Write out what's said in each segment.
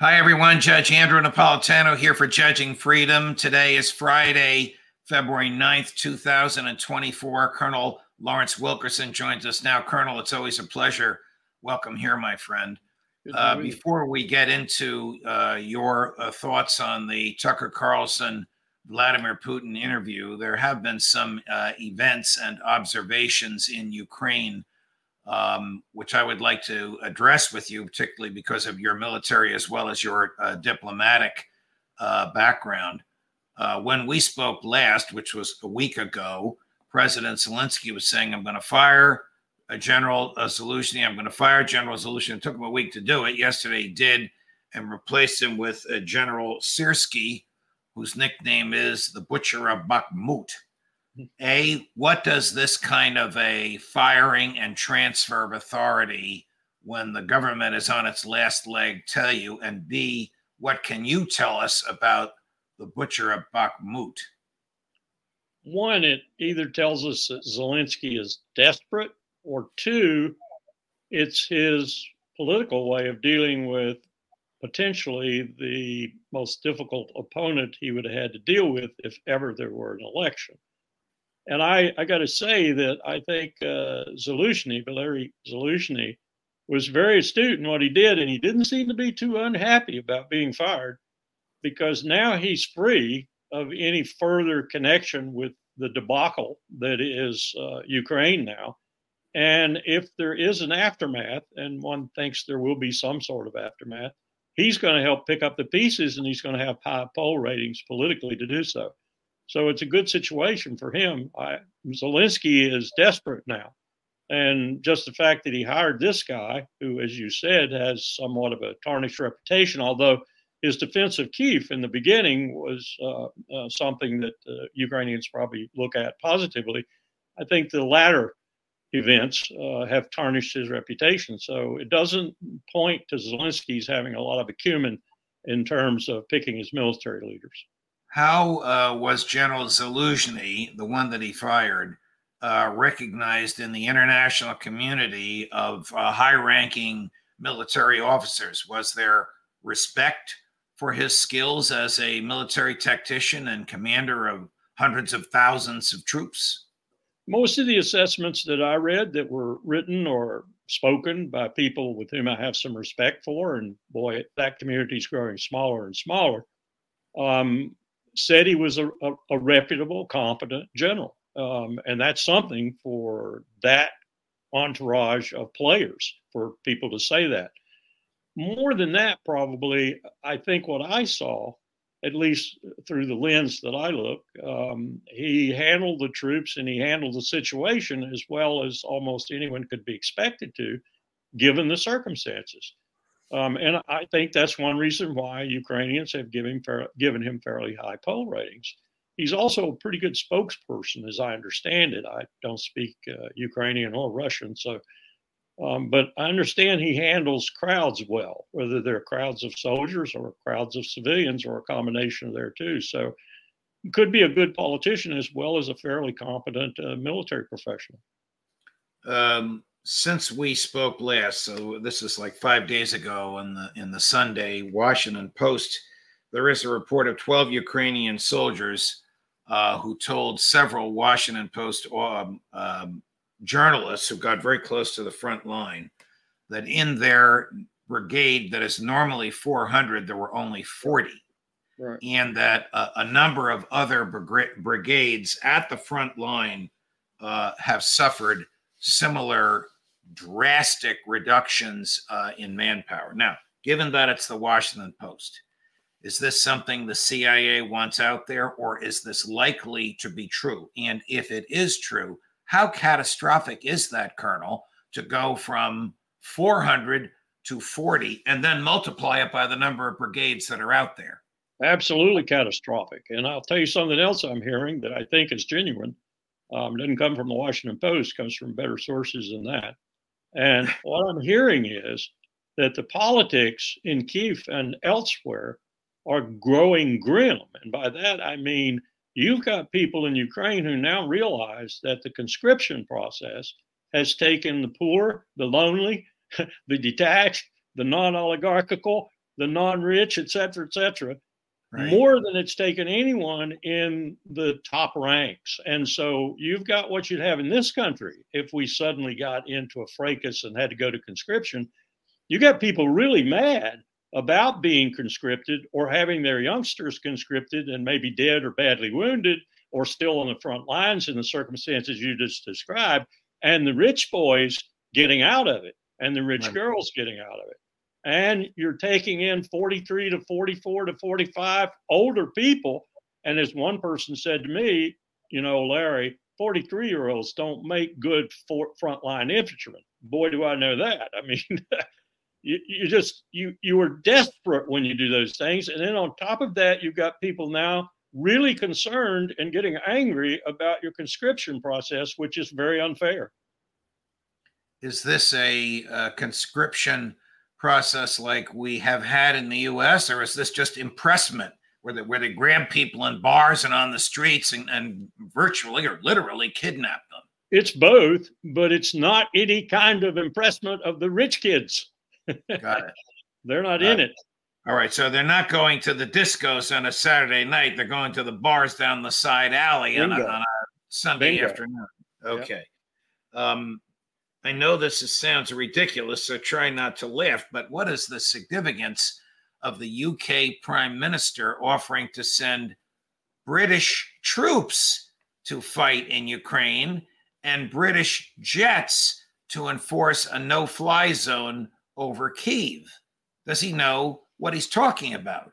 Hi, everyone. Judge Andrew Napolitano here for Judging Freedom. Today is Friday, February 9th, 2024. Colonel Lawrence Wilkerson joins us now. Colonel, it's always a pleasure. Welcome here, my friend. Uh, before we get into uh, your uh, thoughts on the Tucker Carlson Vladimir Putin interview, there have been some uh, events and observations in Ukraine um, which I would like to address with you, particularly because of your military as well as your uh, diplomatic uh, background. Uh, when we spoke last, which was a week ago, President Zelensky was saying, I'm going to fire a General uh, Zaluzhny. I'm going to fire General Zaluzhny. It took him a week to do it. Yesterday he did and replaced him with General Syrskyi, whose nickname is the Butcher of Bakhmut. A, what does this kind of a firing and transfer of authority when the government is on its last leg tell you? And B, what can you tell us about the butcher of Bakhmut? One, it either tells us that Zelensky is desperate, or two, it's his political way of dealing with potentially the most difficult opponent he would have had to deal with if ever there were an election. And I, I got to say that I think uh, Zaluzhny, Valery Zaluzhny, was very astute in what he did, and he didn't seem to be too unhappy about being fired because now he's free of any further connection with the debacle that is uh, Ukraine now. And if there is an aftermath, and one thinks there will be some sort of aftermath, he's going to help pick up the pieces and he's going to have high poll ratings politically to do so. So it's a good situation for him. I, Zelensky is desperate now. And just the fact that he hired this guy, who, as you said, has somewhat of a tarnished reputation, although his defense of Kiev in the beginning was uh, uh, something that uh, Ukrainians probably look at positively. I think the latter events uh, have tarnished his reputation. So it doesn't point to Zelensky's having a lot of acumen in terms of picking his military leaders. How uh, was General Zaluzhny, the one that he fired, uh, recognized in the international community of uh, high ranking military officers? Was there respect for his skills as a military tactician and commander of hundreds of thousands of troops? Most of the assessments that I read that were written or spoken by people with whom I have some respect for, and boy, that community is growing smaller and smaller, um, said he was a, a, a reputable, competent general. Um, and that's something for that entourage of players for people to say that. More than that, probably, I think what I saw, at least through the lens that I look, um, he handled the troops and he handled the situation as well as almost anyone could be expected to, given the circumstances. Um, and I think that's one reason why Ukrainians have given, given him fairly high poll ratings. He's also a pretty good spokesperson, as I understand it. I don't speak uh, Ukrainian or Russian, so um, but I understand he handles crowds well, whether they're crowds of soldiers or crowds of civilians or a combination of there too. So could be a good politician as well as a fairly competent uh, military professional. Um, since we spoke last, so this is like five days ago in the in the Sunday Washington Post, there is a report of 12 Ukrainian soldiers uh, who told several Washington Post um, um, journalists who got very close to the front line that in their brigade that is normally 400, there were only 40. Right. And that uh, a number of other brigades at the front line uh, have suffered similar drastic reductions uh, in manpower. Now, given that it's the Washington Post, is this something the CIA wants out there, or is this likely to be true? And if it is true, how catastrophic is that, Colonel, to go from 400 to 40 and then multiply it by the number of brigades that are out there? Absolutely catastrophic. And I'll tell you something else I'm hearing that I think is genuine. Um, didn't come from the Washington Post, comes from better sources than that. And what I'm hearing is that the politics in Kiev and elsewhere are growing grim. And by that, I mean you've got people in Ukraine who now realize that the conscription process has taken the poor, the lonely, the detached, the non oligarchical, the non rich, et cetera, et cetera, right. more than it's taken anyone in the top ranks. And so you've got what you'd have in this country if we suddenly got into a fracas and had to go to conscription. You got people really mad about being conscripted or having their youngsters conscripted and maybe dead or badly wounded or still on the front lines in the circumstances you just described, and the rich boys getting out of it and the rich right. girls getting out of it. And you're taking in 43 to 44 to 45 older people. And as one person said to me, you know, Larry, 43 year olds don't make good for frontline infantrymen. Boy, do I know that. I mean, you, you just you you were desperate when you do those things and then on top of that you've got people now really concerned and getting angry about your conscription process which is very unfair is this a, a conscription process like we have had in the us or is this just impressment where they, where they grab people in bars and on the streets and, and virtually or literally kidnap them it's both but it's not any kind of impressment of the rich kids Got it. they're not in it. All right, so they're not going to the discos on a Saturday night. They're going to the bars down the side alley on a, on a, Sunday Bingo. afternoon. Okay. Yep. Um, I know this is, sounds ridiculous, so try not to laugh. But what is the significance of the UK Prime Minister offering to send British troops to fight in Ukraine and British jets to enforce a no-fly zone over Kiev? Does he know what he's talking about?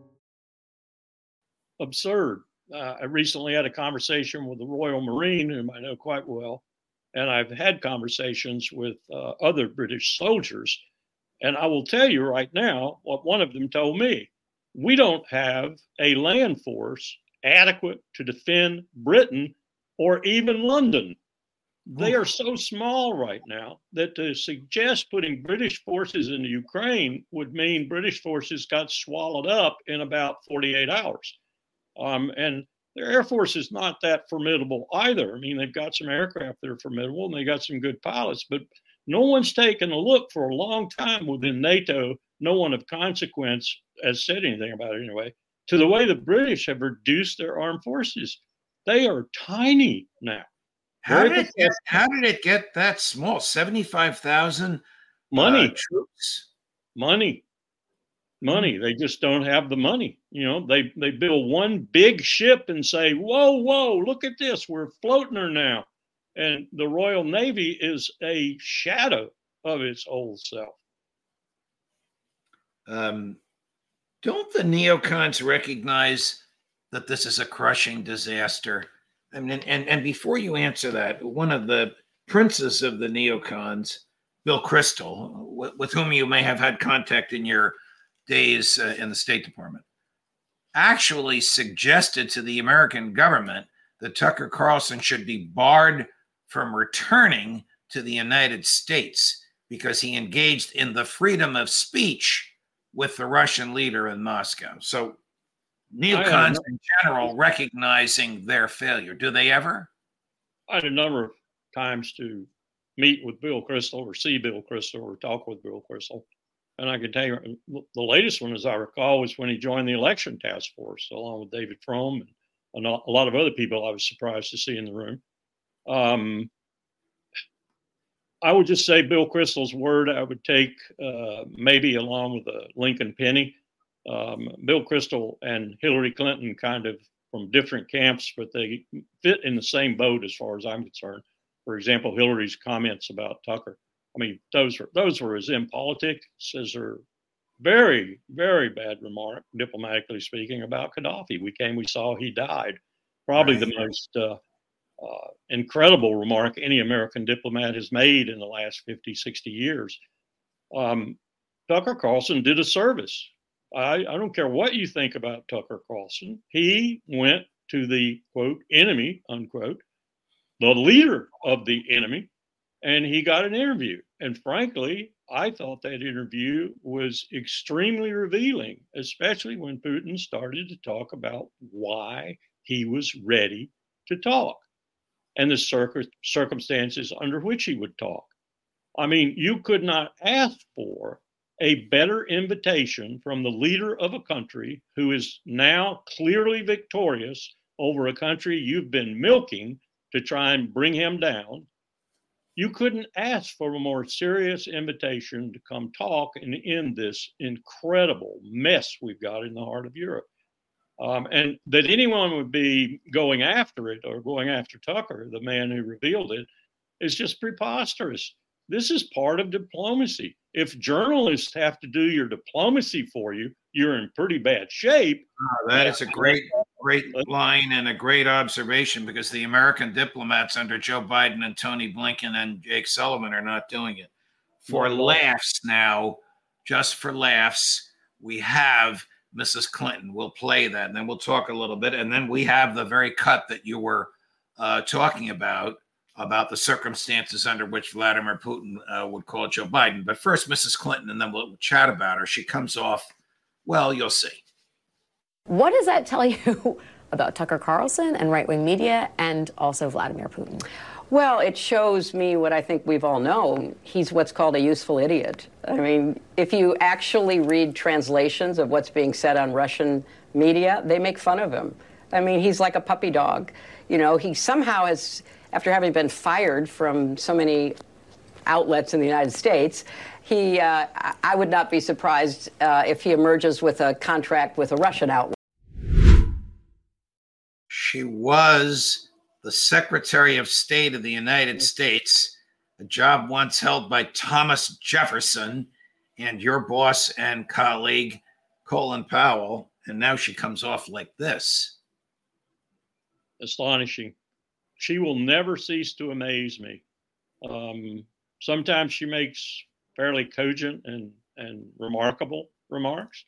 Absurd. Uh, I recently had a conversation with the Royal Marine, whom I know quite well, and I've had conversations with uh, other British soldiers. And I will tell you right now what one of them told me. We don't have a land force adequate to defend Britain or even London. They are so small right now that to suggest putting British forces into Ukraine would mean British forces got swallowed up in about 48 hours. Um, and their air force is not that formidable either. I mean, they've got some aircraft that are formidable and they got some good pilots, but no one's taken a look for a long time within NATO. No one of consequence has said anything about it anyway, to the way the British have reduced their armed forces. They are tiny now. How did, it get, how did it get that small? 75,000 money uh, troops. Money. Money. They just don't have the money. You know, they they build one big ship and say, "Whoa, whoa, look at this. We're floating her now." And the Royal Navy is a shadow of its old self. Um, don't the neocons recognize that this is a crushing disaster? I mean, and, and before you answer that, one of the princes of the neocons, Bill Kristol, with, with whom you may have had contact in your days uh, in the State Department, actually suggested to the American government that Tucker Carlson should be barred from returning to the United States because he engaged in the freedom of speech with the Russian leader in Moscow. So neocons in general recognizing their failure. Do they ever? I had a number of times to meet with Bill Kristol or see Bill Kristol or talk with Bill Kristol. And I can tell you the latest one, as I recall, was when he joined the election task force along with David Frum and a lot of other people I was surprised to see in the room. Um, I would just say Bill Kristol's word. I would take uh, maybe along with the Lincoln Penny. Um, Bill Kristol and Hillary Clinton kind of from different camps, but they fit in the same boat as far as I'm concerned. For example, Hillary's comments about Tucker. I mean, those were those were as impolitic as her very, very bad remark, diplomatically speaking, about Gaddafi. We came, we saw, he died. Probably right. the most uh, uh, incredible remark any American diplomat has made in the last 50, 60 years. Um, Tucker Carlson did a service. I, I don't care what you think about Tucker Carlson. He went to the quote enemy, unquote, the leader of the enemy, and he got an interview. And frankly, I thought that interview was extremely revealing, especially when Putin started to talk about why he was ready to talk and the circumstances under which he would talk. I mean, you could not ask for a better invitation from the leader of a country who is now clearly victorious over a country you've been milking to try and bring him down. You couldn't ask for a more serious invitation to come talk and end this incredible mess we've got in the heart of Europe. Um, and that anyone would be going after it or going after Tucker, the man who revealed it, is just preposterous. This is part of diplomacy. If journalists have to do your diplomacy for you, you're in pretty bad shape. Oh, that is a great, great line and a great observation because the American diplomats under Joe Biden and Tony Blinken and Jake Sullivan are not doing it. For laughs now, just for laughs, we have Mrs. Clinton. We'll play that and then we'll talk a little bit. And then we have the very cut that you were uh, talking about, about the circumstances under which Vladimir Putin uh, would call Joe Biden. But first, Mrs. Clinton, and then we'll chat about her. She comes off, well, you'll see. What does that tell you about Tucker Carlson and right wing media and also Vladimir Putin? Well, it shows me what I think we've all known. He's what's called a useful idiot. I mean, if you actually read translations of what's being said on Russian media, they make fun of him. I mean, he's like a puppy dog. You know, he somehow has, after having been fired from so many outlets in the United States, he, uh, I would not be surprised uh, if he emerges with a contract with a Russian outlet. She was the Secretary of State of the United States, a job once held by Thomas Jefferson and your boss and colleague, Colin Powell. And now she comes off like this. Astonishing. She will never cease to amaze me. Um, sometimes she makes fairly cogent and, and remarkable remarks.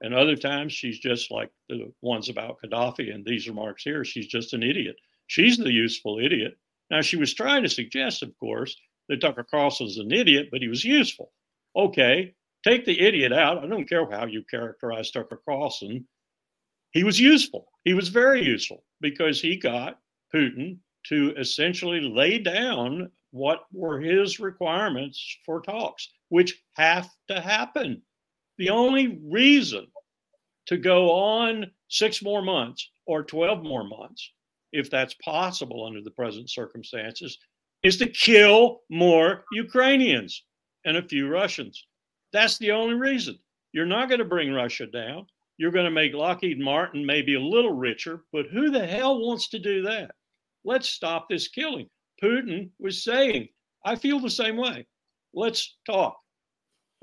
And other times she's just like the ones about Gaddafi and these remarks here. She's just an idiot. She's the useful idiot. Now, she was trying to suggest, of course, that Tucker Carlson was an idiot, but he was useful. Okay, take the idiot out. I don't care how you characterize Tucker Carlson. He was useful. He was very useful because he got Putin to essentially lay down what were his requirements for talks, which have to happen. The only reason to go on six more months or 12 more months if that's possible under the present circumstances, is to kill more Ukrainians and a few Russians. That's the only reason. You're not going to bring Russia down. You're going to make Lockheed Martin maybe a little richer, but who the hell wants to do that? Let's stop this killing. Putin was saying, I feel the same way. Let's talk.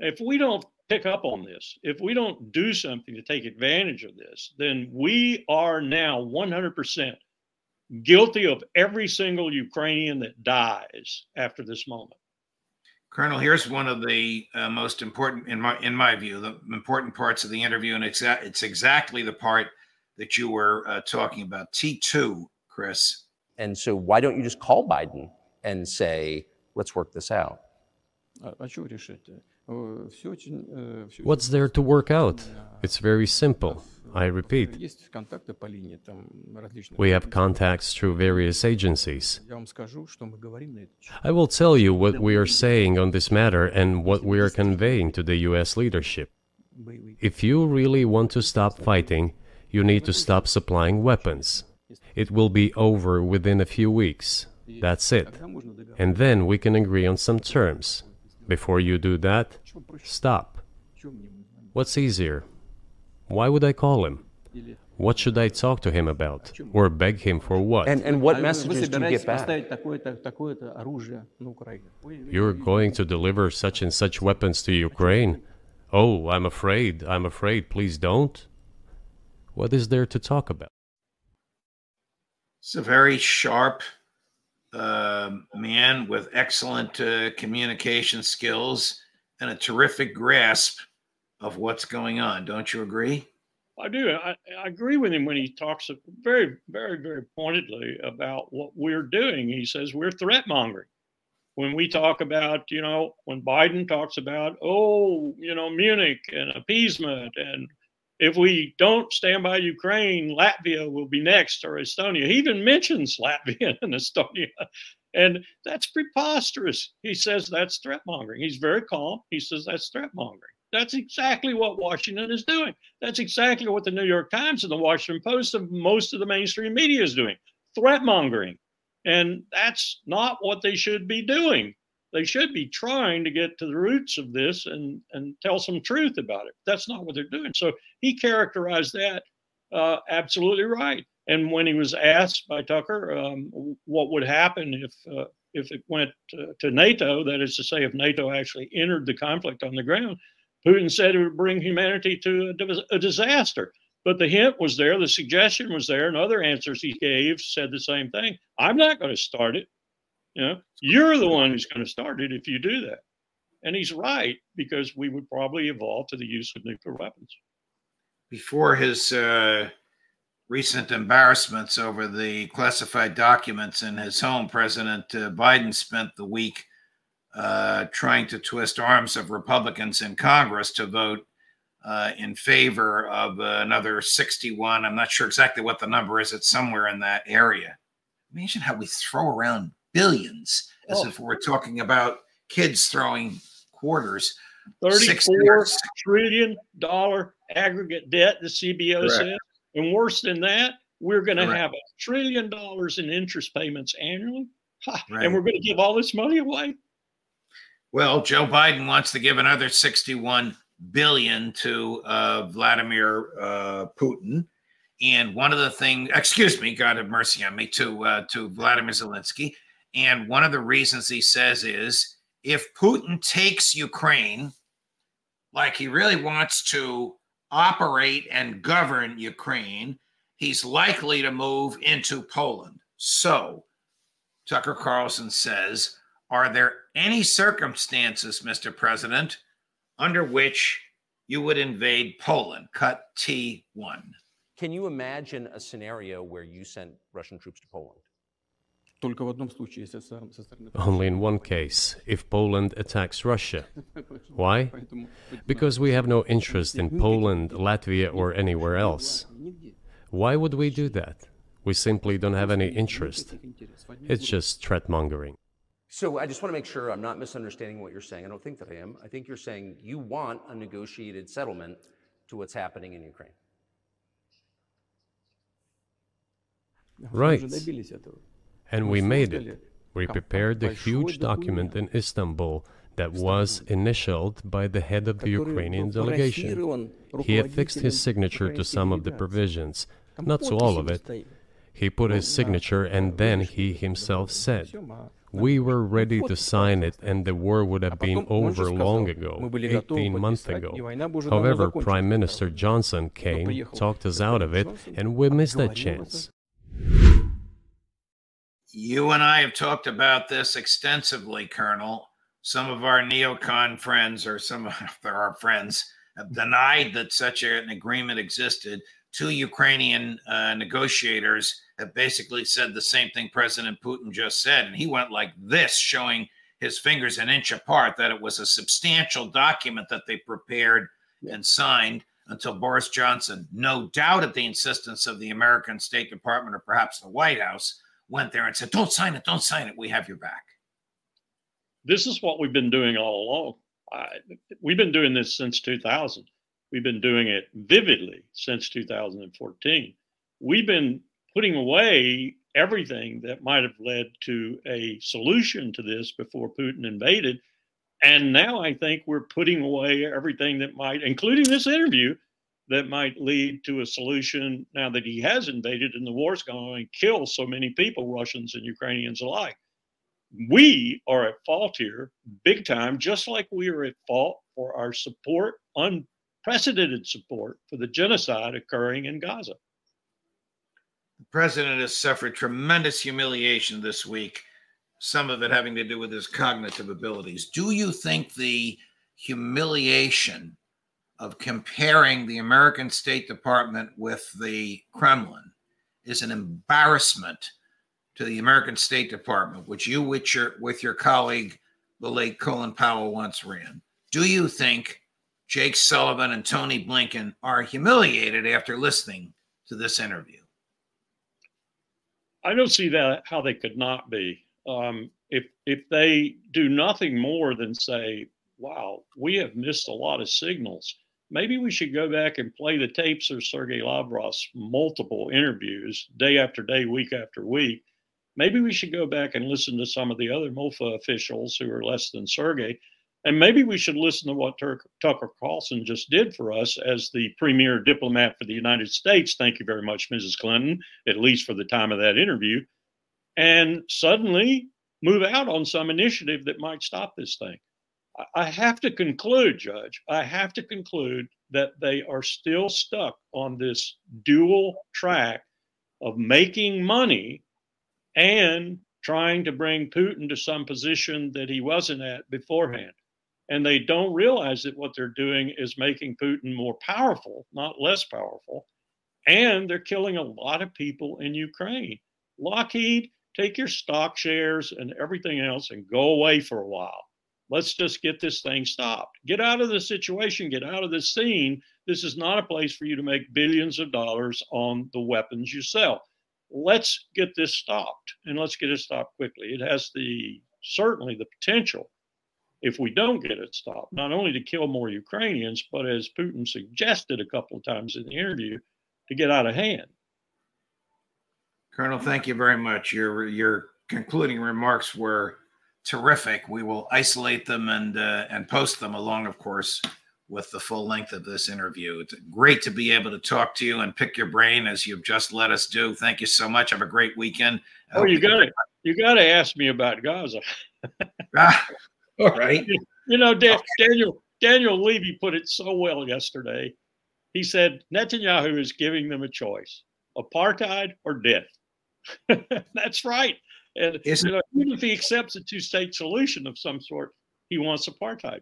If we don't pick up on this, if we don't do something to take advantage of this, then we are now 100% guilty of every single Ukrainian that dies after this moment. Colonel, here's one of the uh, most important, in my in my view, the important parts of the interview, and it's, it's exactly the part that you were uh, talking about. T2, Chris. And so, why don't you just call Biden and say, let's work this out? What's there to work out? It's very simple. I repeat, we have contacts through various agencies. I will tell you what we are saying on this matter and what we are conveying to the US leadership. If you really want to stop fighting, you need to stop supplying weapons. It will be over within a few weeks. That's it. And then we can agree on some terms. Before you do that, stop. What's easier? Why would I call him? What should I talk to him about? Or beg him for what? And, and what messages do you get back? You're going to deliver such and such weapons to Ukraine? Oh, I'm afraid, I'm afraid, please don't. What is there to talk about? It's a very sharp uh, man with excellent uh, communication skills and a terrific grasp of what's going on. Don't you agree? I do. I, I, agree with him when he talks very, very, very pointedly about what we're doing. He says we're threat mongering. When we talk about, you know, when Biden talks about, oh, you know, Munich and appeasement, and if we don't stand by Ukraine, Latvia will be next or Estonia. He even mentions Latvia and Estonia. And that's preposterous. He says that's threat mongering. He's very calm. He says that's threat mongering. That's exactly what Washington is doing. That's exactly what the New York Times and the Washington Post and most of the mainstream media is doing threat mongering. And that's not what they should be doing. They should be trying to get to the roots of this and, and tell some truth about it. That's not what they're doing. So he characterized that uh, absolutely right. And when he was asked by Tucker um, what would happen if uh, if it went to, to NATO, that is to say, if NATO actually entered the conflict on the ground, Putin said it would bring humanity to a, a disaster. But the hint was there, the suggestion was there, and other answers he gave said the same thing. I'm not going to start it. You know, you're the one who's going to start it if you do that. And he's right because we would probably evolve to the use of nuclear weapons. Before his uh, recent embarrassments over the classified documents in his home, President uh, Biden spent the week uh, trying to twist arms of Republicans in Congress to vote uh, in favor of another 61. I'm not sure exactly what the number is. It's somewhere in that area. Imagine how we throw around billions as oh. if we're talking about kids throwing quarters. Thirty-four trillion dollar aggregate debt, the CBO Correct. says. And worse than that, we're going to have a trillion dollars in interest payments annually. Right. And we're going to give all this money away. Well, Joe Biden wants to give another 61 billion to uh, Vladimir uh, Putin. And one of the things, excuse me, God have mercy on me, to uh, to Vladimir Zelensky. And one of the reasons he says is if Putin takes Ukraine, like he really wants to operate and govern Ukraine, he's likely to move into Poland. So, Tucker Carlson says, Are there any circumstances, Mr. President, under which you would invade Poland? Cut T1. Can you imagine a scenario where you sent Russian troops to Poland? Only in one case, if Poland attacks Russia. Why? Because we have no interest in Poland, Latvia, or anywhere else. Why would we do that? We simply don't have any interest. It's just threat mongering. So I just want to make sure I'm not misunderstanding what you're saying. I don't think that I am. I think you're saying you want a negotiated settlement to what's happening in Ukraine. Right. And we made it. We prepared the huge document in Istanbul that was initialed by the head of the Ukrainian delegation. He affixed his signature to some of the provisions, not to all of it. He put his signature and then he himself said, We were ready to sign it and the war would have been over long ago, 18 months ago. However, Prime Minister Johnson came, talked us out of it, and we missed that chance. You and I have talked about this extensively, Colonel. Some of our neocon friends, or some of our friends, have denied that such an agreement existed. Two Ukrainian uh, negotiators have basically said the same thing President Putin just said. And he went like this, showing his fingers an inch apart that it was a substantial document that they prepared and signed until Boris Johnson, no doubt at the insistence of the American State Department or perhaps the White House, went there and said, Don't sign it, don't sign it, we have your back. This is what we've been doing all along. I, we've been doing this since 2000. We've been doing it vividly since 2014. We've been putting away everything that might have led to a solution to this before Putin invaded. And now I think we're putting away everything that might, including this interview, that might lead to a solution now that he has invaded and the war's going to kill so many people, Russians and Ukrainians alike. We are at fault here, big time, just like we are at fault for our support, unprecedented support for the genocide occurring in Gaza. The president has suffered tremendous humiliation this week, some of it having to do with his cognitive abilities. Do you think the humiliation of comparing the American State Department with the Kremlin is an embarrassment to the American State Department, which you with your with your colleague, the late Colin Powell, once ran. Do you think Jake Sullivan and Tony Blinken are humiliated after listening to this interview? I don't see that how they could not be. Um, if if they do nothing more than say, "Wow, we have missed a lot of signals," maybe we should go back and play the tapes of Sergei Lavrov's multiple interviews, day after day, week after week. Maybe we should go back and listen to some of the other MOFA officials who are less than Sergei and maybe we should listen to what Tur- Tucker Carlson just did for us as the premier diplomat for the United States. Thank you very much, Mrs. Clinton, at least for the time of that interview. And suddenly move out on some initiative that might stop this thing. I have to conclude, Judge, I have to conclude that they are still stuck on this dual track of making money and trying to bring Putin to some position that he wasn't at beforehand and they don't realize that what they're doing is making Putin more powerful, not less powerful. And they're killing a lot of people in Ukraine. Lockheed, take your stock shares and everything else and go away for a while. Let's just get this thing stopped. Get out of the situation, get out of the scene. This is not a place for you to make billions of dollars on the weapons you sell. Let's get this stopped and let's get it stopped quickly. It has the certainly the potential if we don't get it stopped, not only to kill more Ukrainians, but as Putin suggested a couple of times in the interview, to get out of hand. Colonel, thank you very much. Your your concluding remarks were terrific. We will isolate them and uh, and post them along, of course, with the full length of this interview. It's great to be able to talk to you and pick your brain as you've just let us do. Thank you so much. Have a great weekend. Oh, you got to You got to ask me about Gaza. ah, all right. You know, Dan, Daniel Daniel Levy put it so well yesterday. He said Netanyahu is giving them a choice: apartheid or death. That's right. And you know, even if he accepts a two-state solution of some sort, he wants apartheid.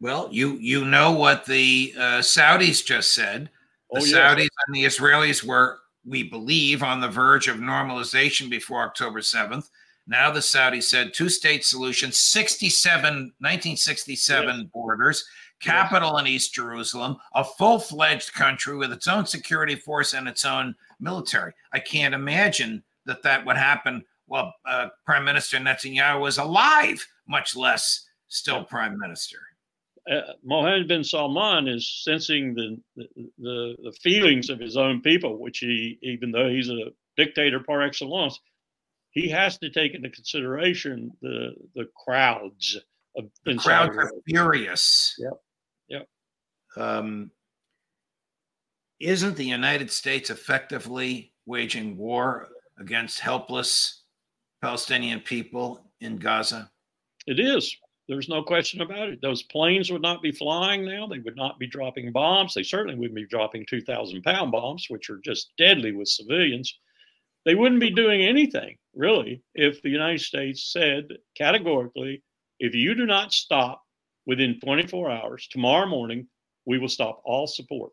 Well, you you know what the uh, Saudis just said. The oh, yeah. Saudis and the Israelis were, we believe, on the verge of normalization before October seventh. Now the Saudis said two state solution, 67, 1967 yes. borders, capital yes. in East Jerusalem, a full fledged country with its own security force and its own military. I can't imagine that that would happen while uh, Prime Minister Netanyahu was alive, much less still Prime Minister. Uh, Mohammed bin Salman is sensing the, the the feelings of his own people, which he, even though he's a dictator par excellence, he has to take into consideration the the crowds of the crowds are furious. Yep. Yep. Um, isn't the United States effectively waging war against helpless Palestinian people in Gaza? It is. There's no question about it. Those planes would not be flying now. They would not be dropping bombs. They certainly wouldn't be dropping 2,000 pound bombs, which are just deadly with civilians. They wouldn't be doing anything, really, if the United States said categorically if you do not stop within 24 hours, tomorrow morning, we will stop all support.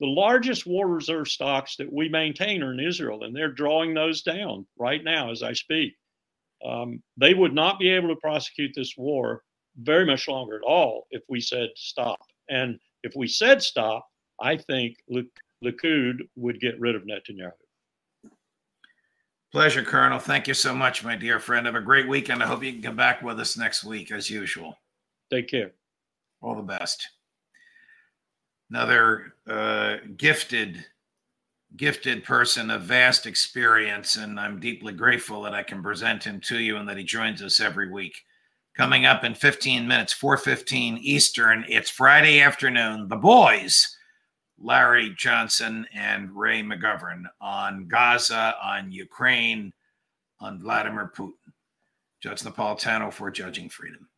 The largest war reserve stocks that we maintain are in Israel, and they're drawing those down right now as I speak. Um, they would not be able to prosecute this war very much longer at all if we said stop. And if we said stop, I think Likud would get rid of Netanyahu. Pleasure, Colonel. Thank you so much, my dear friend. Have a great weekend. I hope you can come back with us next week as usual. Take care. All the best. Another uh, gifted, gifted person of vast experience, and I'm deeply grateful that I can present him to you and that he joins us every week. Coming up in 15 minutes, 4:15 Eastern. It's Friday afternoon. The boys, Larry Johnson and Ray McGovern, on Gaza, on Ukraine, on Vladimir Putin. Judge Napolitano for Judging Freedom.